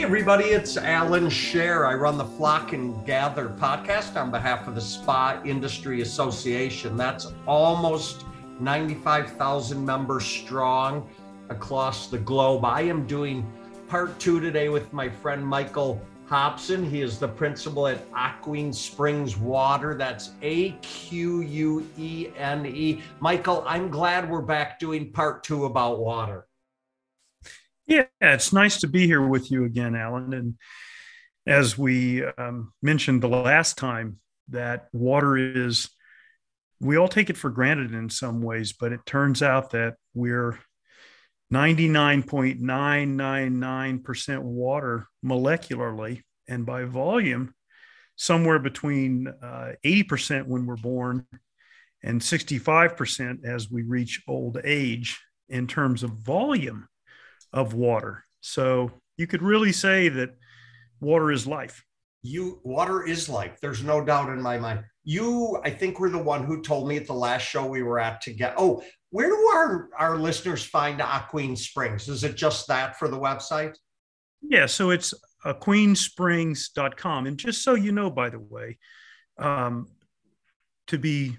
Hey, everybody, it's Allan Share. I run the Flock and Gather podcast on behalf of the Spa Industry Association. That's almost 95,000 members strong across the globe. I am doing part two today with my friend Michael Hobson. He is the principal at Aquene Springs Water. That's A Q U E N E. Michael, I'm glad we're back doing part two about water. Yeah, it's nice to be here with you again, Allan. And as we um, mentioned the last time, that water is, we all take it for granted in some ways, but it turns out that we're 99.999% water molecularly and by volume, somewhere between uh, 80% when we're born and 65% as we reach old age in terms of volume of water. So you could really say that water is life. You water is life. There's no doubt in my mind. You, I think, were the one who told me at the last show we were at to get. Oh, where do our our listeners find Aquene Springs? Is it just that for the website? Yeah, so it's aquenesprings.com. And just so you know, by the way, um, to be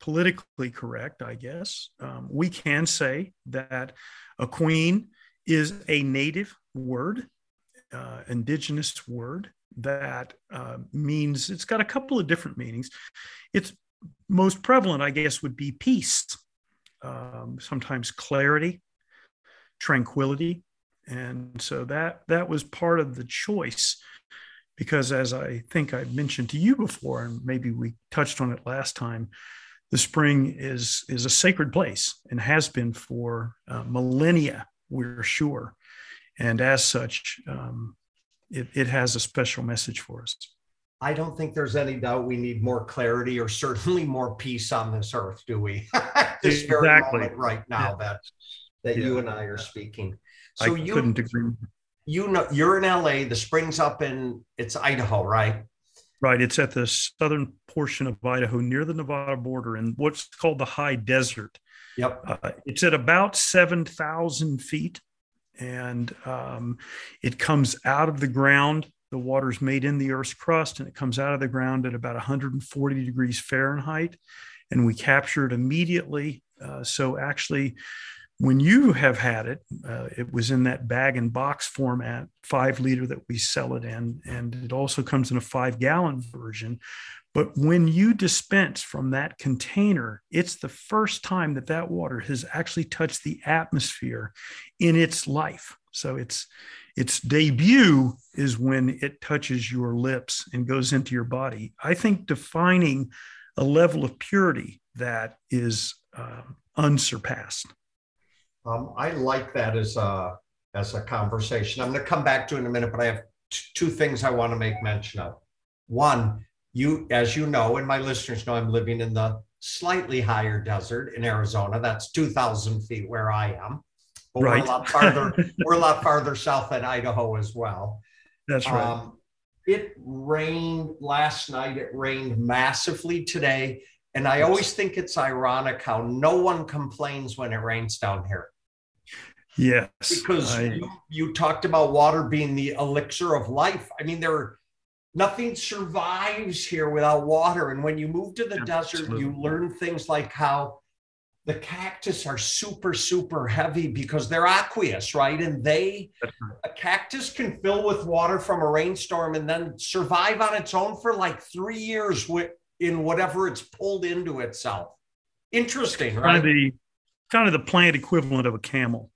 politically correct, I guess, um, we can say that Aquene is a native word, uh, indigenous word that uh, means it's got a couple of different meanings. It's most prevalent, I guess, would be peace, um, sometimes clarity, tranquility, and so that that was part of the choice because as i think i mentioned to you before and maybe we touched on it last time the spring is is a sacred place and has been for uh, millennia we're sure. And as such, um, it, it has a special message for us. I don't think there's any doubt we need more clarity or certainly more peace on this earth, do we? this exactly. very moment right now yeah. that that yeah. you and I are speaking. So I you couldn't agree. You know, you're in LA. The spring's up in it's Idaho, right? Right. It's at the southern portion of Idaho, near the Nevada border, in what's called the high desert. Yep. Uh, it's at about 7,000 feet and um, it comes out of the ground. The water's made in the Earth's crust and it comes out of the ground at about 140 degrees Fahrenheit. And we capture it immediately. Uh, so, actually, when you have had it, uh, it was in that bag and box format, five liter that we sell it in. And it also comes in a five gallon version. But when you dispense from that container, it's the first time that that water has actually touched the atmosphere in its life. So its its debut is when it touches your lips and goes into your body. I think defining a level of purity that is uh, unsurpassed. Um, I like that as a as a conversation. I'm going to come back to in a minute, but I have t- two things I want to make mention of. One, you, as you know, and my listeners know, I'm living in the slightly higher desert in Arizona. That's 2,000 feet where I am. But right. we're a lot farther. we're a lot farther south than Idaho as well. That's right. Um, it rained last night. It rained massively today. And I always think it's ironic how no one complains when it rains down here. Yes. Because I... you, you, talked about water being the elixir of life. I mean, there nothing survives here without water. And when you move to the Absolutely. desert, you learn things like how the cactus are super, super heavy because they're aqueous, right? And they, a cactus can fill with water from a rainstorm and then survive on its own for like three years in whatever it's pulled into itself. Interesting, right? Kind of the, kind of the plant equivalent of a camel.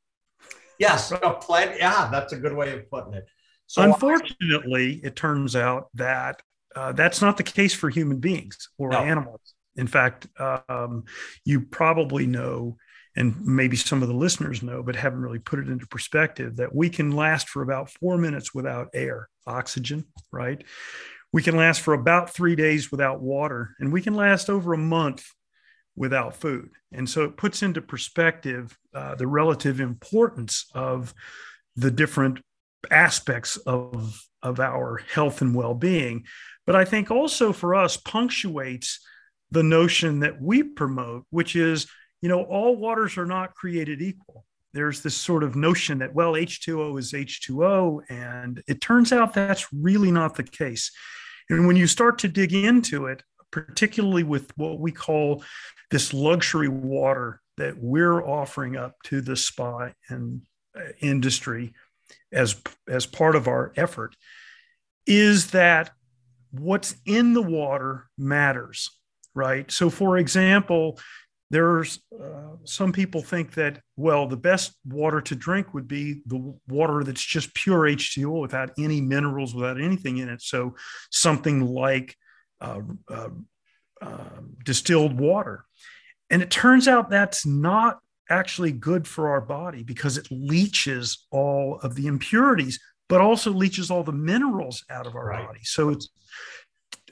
Yes, a plant. Yeah, that's a good way of putting it. So Unfortunately, I, it turns out that uh, that's not the case for human beings or no. animals. In fact, um, you probably know, and maybe some of the listeners know, but haven't really put it into perspective, that we can last for about four minutes without air, oxygen, right? We can last for about three days without water, and we can last over a month without food. And so it puts into perspective uh, the relative importance of the different aspects of of our health and well-being but i think also for us punctuates the notion that we promote which is you know all waters are not created equal there's this sort of notion that, well, H2O is H2O. And it turns out that's really not the case. And when you start to dig into it, particularly with what we call this luxury water that we're offering up to the spa and uh, industry as, as part of our effort, is that what's in the water matters, right? So, for example, there's uh, some people think that well the best water to drink would be the water that's just pure h2o without any minerals without anything in it so something like uh, uh, um, distilled water and it turns out that's not actually good for our body because it leaches all of the impurities but also leaches all the minerals out of our right. body so it's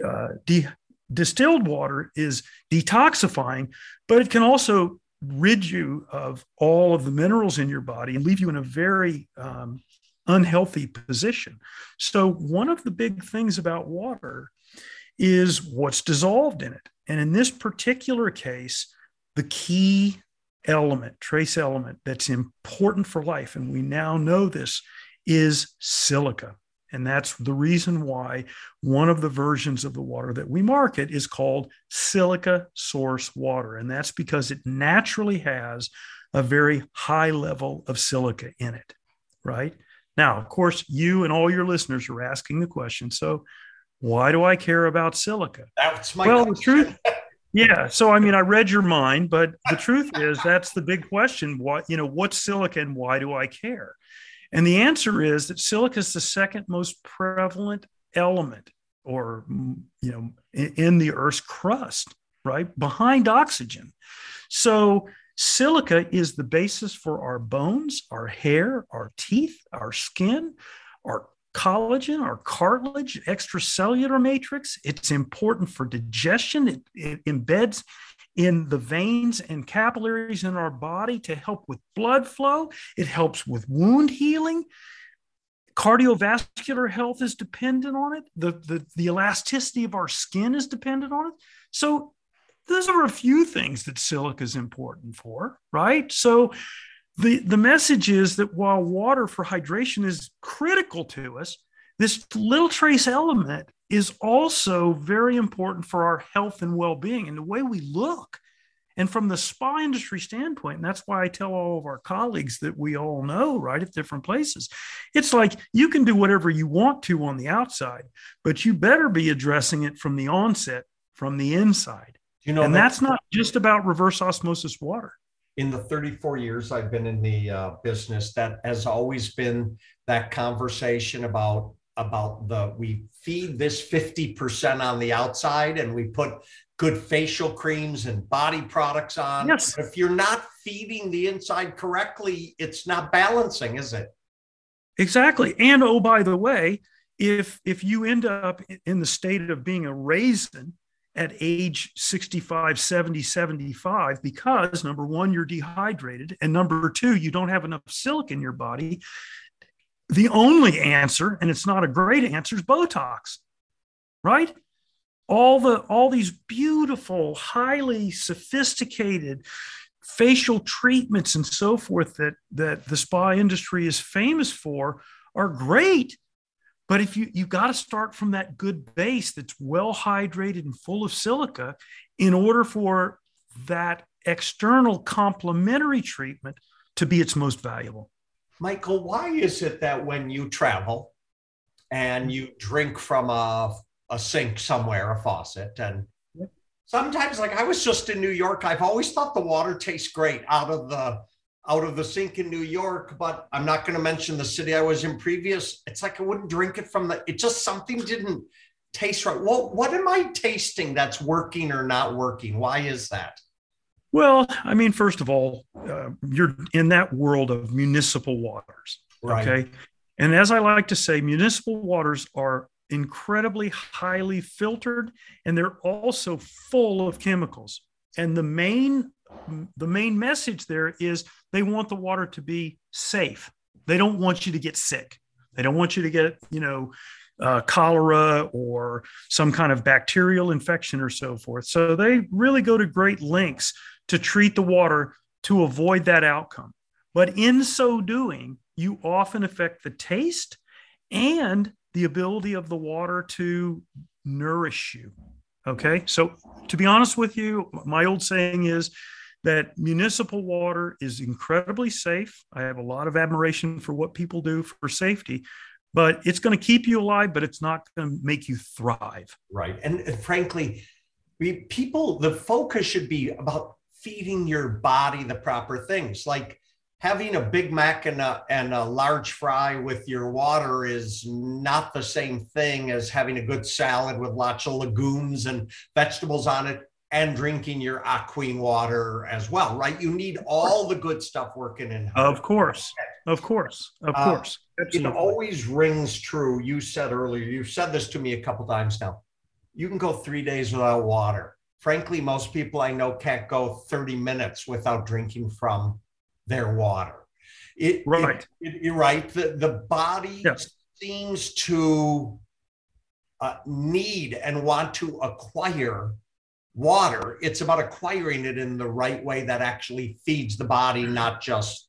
uh, de- distilled water is detoxifying, but it can also rid you of all of the minerals in your body and leave you in a very um, unhealthy position. So, one of the big things about water is what's dissolved in it. And in this particular case, the key element, trace element that's important for life, and we now know this, is silica. And that's the reason why one of the versions of the water that we market is called silica source water. And that's because it naturally has a very high level of silica in it, right? Now, of course, you and all your listeners are asking the question so, why do I care about silica? That's my well, question. the truth. Yeah. So, I mean, I read your mind, but the truth is that's the big question. What, you know, what's silica and why do I care? And the answer is that silica is the second most prevalent element or you know in the earth's crust right behind oxygen so silica is the basis for our bones our hair our teeth our skin our collagen our cartilage extracellular matrix it's important for digestion it, it embeds in the veins and capillaries in our body to help with blood flow. It helps with wound healing. Cardiovascular health is dependent on it. The, the, the elasticity of our skin is dependent on it. So, those are a few things that silica is important for, right? So, the, the message is that while water for hydration is critical to us, this little trace element is also very important for our health and well being and the way we look. And from the spa industry standpoint, and that's why I tell all of our colleagues that we all know, right, at different places, it's like you can do whatever you want to on the outside, but you better be addressing it from the onset, from the inside. You know, and that's not just about reverse osmosis water. In the 34 years I've been in the uh, business, that has always been that conversation about about the we feed this 50% on the outside and we put good facial creams and body products on. Yes. If you're not feeding the inside correctly, it's not balancing, is it? Exactly. And oh, by the way, if if you end up in the state of being a raisin at age 65 70 75 because number one you're dehydrated and number two you don't have enough silica in your body the only answer, and it's not a great answer, is Botox, right? All the all these beautiful, highly sophisticated facial treatments and so forth that that the spa industry is famous for are great. But if you you've got to start from that good base that's well hydrated and full of silica in order for that external complementary treatment to be its most valuable. Michael, why is it that when you travel and you drink from a, a sink somewhere, a faucet, and sometimes like I was just in New York, I've always thought the water tastes great out of the out of the sink in New York, but I'm not going to mention the city I was in previous. It's like I wouldn't drink it from the it just something didn't taste right. What what am I tasting that's working or not working? Why is that? Well, I mean, first of all, uh, you're in that world of municipal waters. Right. Okay. And as I like to say, municipal waters are incredibly highly filtered and they're also full of chemicals. And the main the main message there is they want the water to be safe. They don't want you to get sick. They don't want you to get, you know, uh, cholera or some kind of bacterial infection or so forth. So they really go to great lengths to treat the water to avoid that outcome. But in so doing, you often affect the taste and the ability of the water to nourish you. Okay. So, to be honest with you, my old saying is that municipal water is incredibly safe. I have a lot of admiration for what people do for safety, but it's going to keep you alive, but it's not going to make you thrive. Right. And, frankly, we people, the focus should be about feeding your body the proper things. Like having a Big Mac and a, and a large fry with your water is not the same thing as having a good salad with lots of legumes and vegetables on it and drinking your Aquene water as well, right? You need all the good stuff working in. Of course. Of course. Of uh, course. It always rings true. You said earlier, you've said this to me a couple times now. You can go three days without water. Frankly, most people I know can't go 30 minutes without drinking from their water. It, right. It, it, you're right. The, the body yes. seems to uh, need and want to acquire water. It's about acquiring it in the right way that actually feeds the body, not just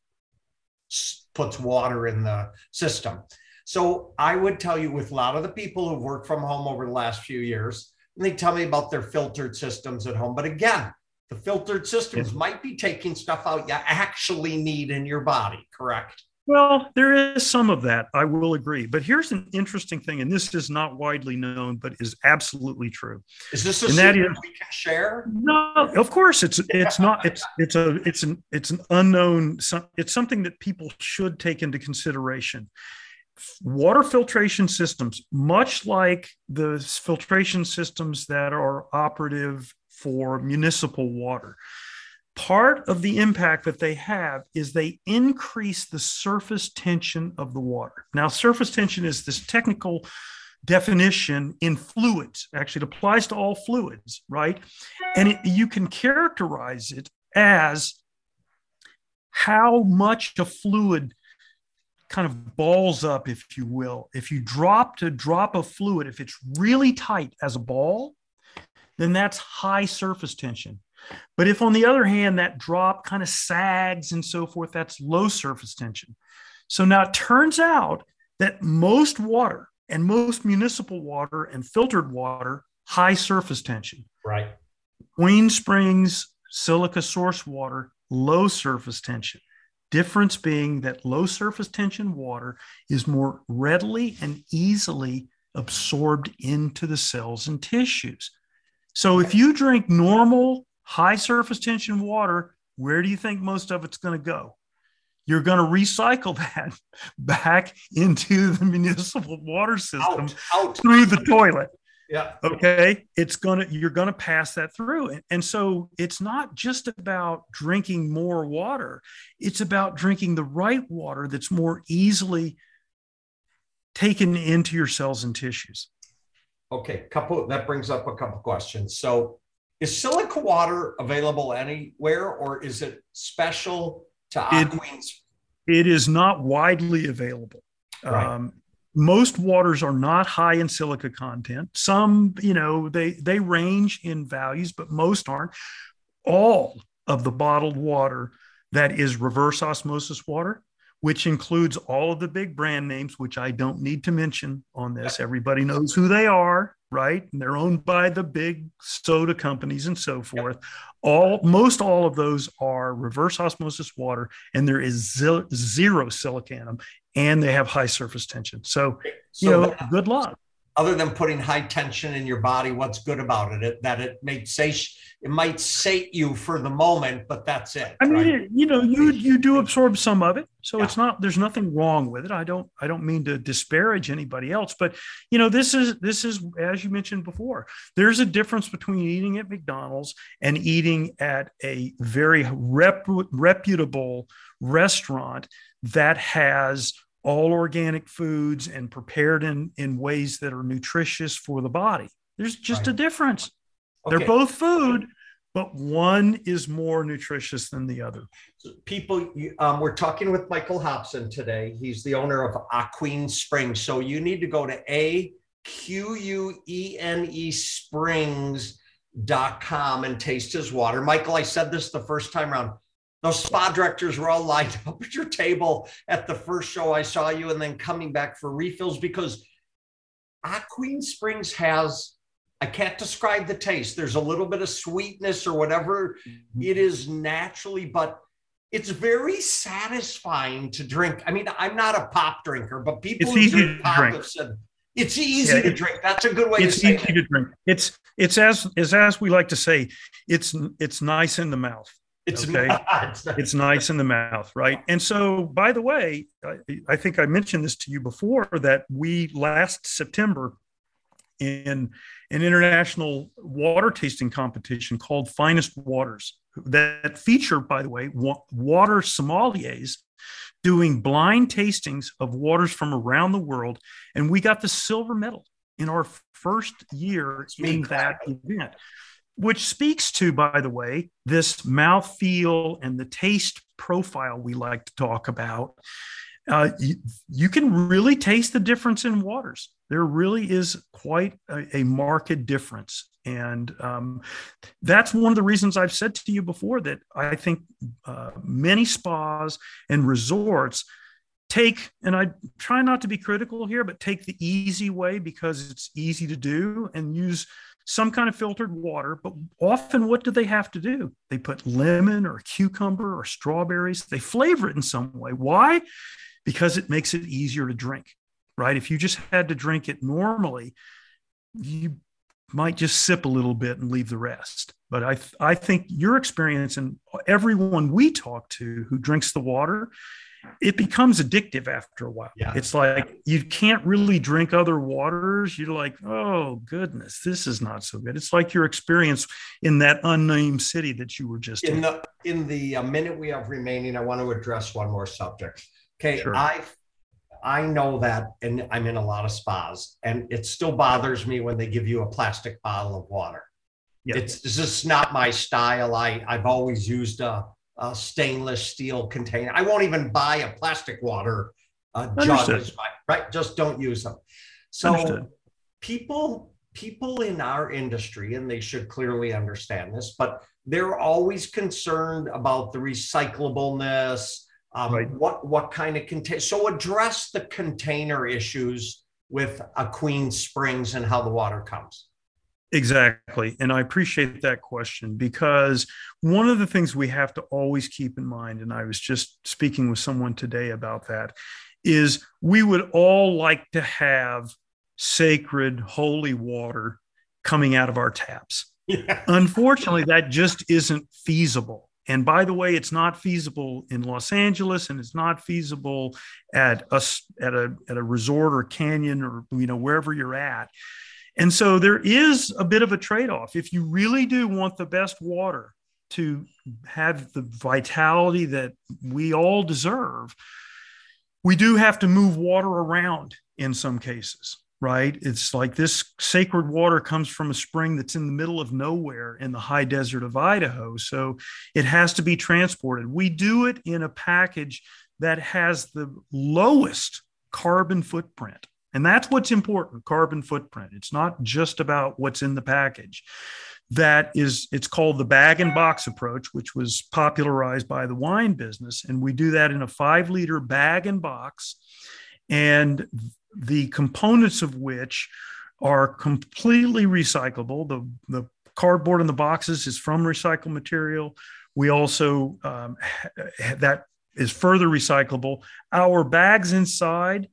puts water in the system. So I would tell you with a lot of the people who've worked from home over the last few years, and they tell me about their filtered systems at home. But again, the filtered systems might be taking stuff out you actually need in your body, correct? Well, there is some of that. I will agree. But here's an interesting thing, and this is not widely known, but is absolutely true. Is this a and secret is, we can share? No, of course it's it's not. It's it's a it's an it's an unknown. It's something that people should take into consideration. Water filtration systems, much like the filtration systems that are operative for municipal water. Part of the impact that they have is they increase the surface tension of the water. Now, surface tension is this technical definition in fluids. Actually, it applies to all fluids, right? And it, you can characterize it as how much a fluid kind of balls up, if you will. If you drop to drop a fluid, if it's really tight as a ball, then that's high surface tension. But if, on the other hand, that drop kind of sags and so forth, that's low surface tension. So now it turns out that most water and most municipal water and filtered water, high surface tension. Right. Queen Springs silica source water, low surface tension. Difference being that low surface tension water is more readily and easily absorbed into the cells and tissues. So if you drink normal high surface tension water, where do you think most of it's going to go? You're going to recycle that back into the municipal water system out, out. through the toilet. Yeah. Okay. It's going to, you're going to pass that through. And, and so it's not just about drinking more water, it's about drinking the right water that's more easily taken into your cells and tissues. Okay, couple that brings up a couple questions. So, is silica water available anywhere, or is it special to? It, it is not widely available. Right. Um, most waters are not high in silica content. Some, you know, they they range in values, but most aren't. All of the bottled water that is reverse osmosis water which includes all of the big brand names, which I don't need to mention on this. Everybody knows who they are, right? And they're owned by the big soda companies and so forth. All most all of those are reverse osmosis water, and there is zero silicanum, and they have high surface tension. So, so you know, that, good luck other than putting high tension in your body, what's good about it? it that it may it might sate you for the moment, but that's it. I right? mean, you know, you you do absorb some of it, so yeah. it's not there's nothing wrong with it. I don't I don't mean to disparage anybody else, but you know, this is this is as you mentioned before. There's a difference between eating at McDonald's and eating at a very rep, reputable restaurant that has all organic foods and prepared in, in ways that are nutritious for the body. There's just right. a difference. Okay. They're both food, but one is more nutritious than the other. People, um, we're talking with Michael Hobson today. He's the owner of Aquene Springs. So you need to go to A Q U E N E Springs.com and taste his water. Michael, I said this the first time around those spa directors were all lined up at your table at the first show I saw you, and then coming back for refills because Aquene Springs has. I can't describe the taste. There's a little bit of sweetness or whatever mm-hmm. it is naturally, but it's very satisfying to drink. I mean, I'm not a pop drinker, but people it's who drink pop drink. have said it's easy yeah, to drink. That's a good way it's to say It's easy it. to drink. It's it's as is as we like to say, it's it's nice in the mouth. It's okay. Not. it's nice in the mouth, right? And so, by the way, I, I think I mentioned this to you before that we last September in an international water tasting competition called Finest Waters that feature, by the way, water sommeliers doing blind tastings of waters from around the world. And we got the silver medal in our first year in that event, which speaks to, by the way, this mouth feel and the taste profile we like to talk about. Uh, you, you, can really taste the difference in waters. There really is quite a, a marked difference. And um, that's one of the reasons I've said to you before that I think uh, many spas and resorts take, and I try not to be critical here, but take the easy way because it's easy to do and use some kind of filtered water. But often, what do they have to do? They put lemon or cucumber or strawberries, they flavor it in some way. Why? Because it makes it easier to drink, right? If you just had to drink it normally, you might just sip a little bit and leave the rest. But I, I think your experience and everyone we talk to who drinks the water, it becomes addictive after a while. Yeah. It's like you can't really drink other waters. You're like, oh goodness, this is not so good. It's like your experience in that unnamed city that you were just in. In the in the uh, minute we have remaining, I want to address one more subject. Okay, sure. I I know that, and I'm in a lot of spas, and it still bothers me when they give you a plastic bottle of water. Yeah. It's, it's just not my style. I, I've always used a, a stainless steel container. I won't even buy a plastic water uh, jug, right? Just don't use them. So Understood. people people in our industry, and they should clearly understand this, but they're always concerned about the recyclableness um, right. What what kind of container. So address the container issues with Aquene Springs and how the water comes. Exactly. And I appreciate that question because one of the things we have to always keep in mind, and I was just speaking with someone today about that, is we would all like to have sacred, holy water coming out of our taps. Yeah. Unfortunately, that just isn't feasible. And by the way, it's not feasible in Los Angeles, and it's not feasible at us at a at a resort or canyon or you know wherever you're at. And so there is a bit of a trade-off. If you really do want the best water to have the vitality that we all deserve, we do have to move water around in some cases right? It's like this sacred water comes from a spring that's in the middle of nowhere in the high desert of Idaho. So it has to be transported. We do it in a package that has the lowest carbon footprint. And that's what's important carbon footprint. It's not just about what's in the package. That is, it's called the bag and box approach, which was popularized by the wine business. And we do that in a five liter bag and box. And the components of which are completely recyclable. The, the cardboard in the boxes is from recycled material. We also, um, that is further recyclable. Our bags inside,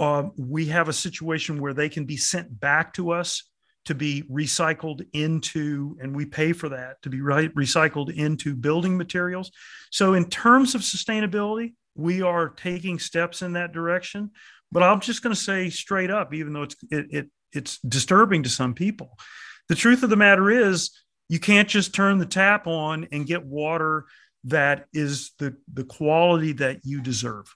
uh, we have a situation where they can be sent back to us to be recycled into, and we pay for that to be re- recycled into building materials. So, in terms of sustainability, we are taking steps in that direction. But I'm just going to say straight up, even though it's it, it it's disturbing to some people, the truth of the matter is you can't just turn the tap on and get water that is the the quality that you deserve.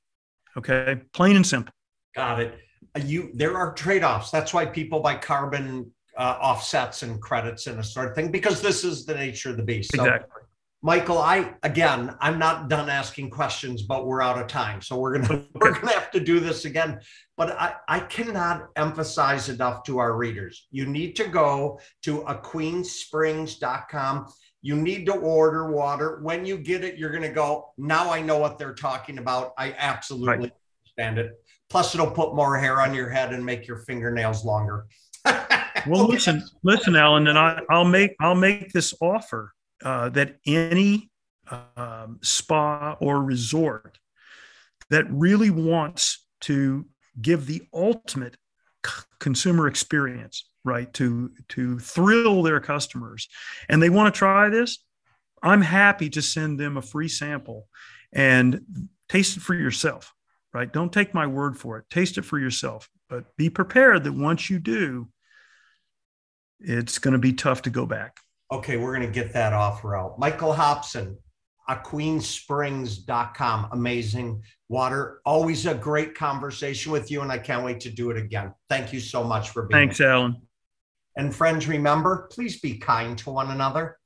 Okay, plain and simple. Got it. Uh, you there are trade-offs. That's why people buy carbon uh, offsets and credits and a sort of thing because this is the nature of the beast. So exactly. Michael, I again, I'm not done asking questions, but we're out of time, so we're gonna okay. we're gonna have to do this again. But I, I cannot emphasize enough to our readers. You need to go to aquenesprings.com. You need to order water. When you get it, you're going to go, now I know what they're talking about. I absolutely right. understand it. Plus, it'll put more hair on your head and make your fingernails longer. well, listen, listen, Allan, and I, will make I'll make this offer uh, that any um, spa or resort that really wants to give the ultimate consumer experience right to to thrill their customers and they want to try this i'm happy to send them a free sample and taste it for yourself right? Don't take my word for it. Taste it for yourself but be prepared that once you do it's going to be tough to go back. Okay we're going to get that offer out michael hobson aquenesprings.com amazing water. Always a great conversation with you and i can't wait to do it again. Thank you so much for being thanks here. allan. And friends, remember, please be kind to one another.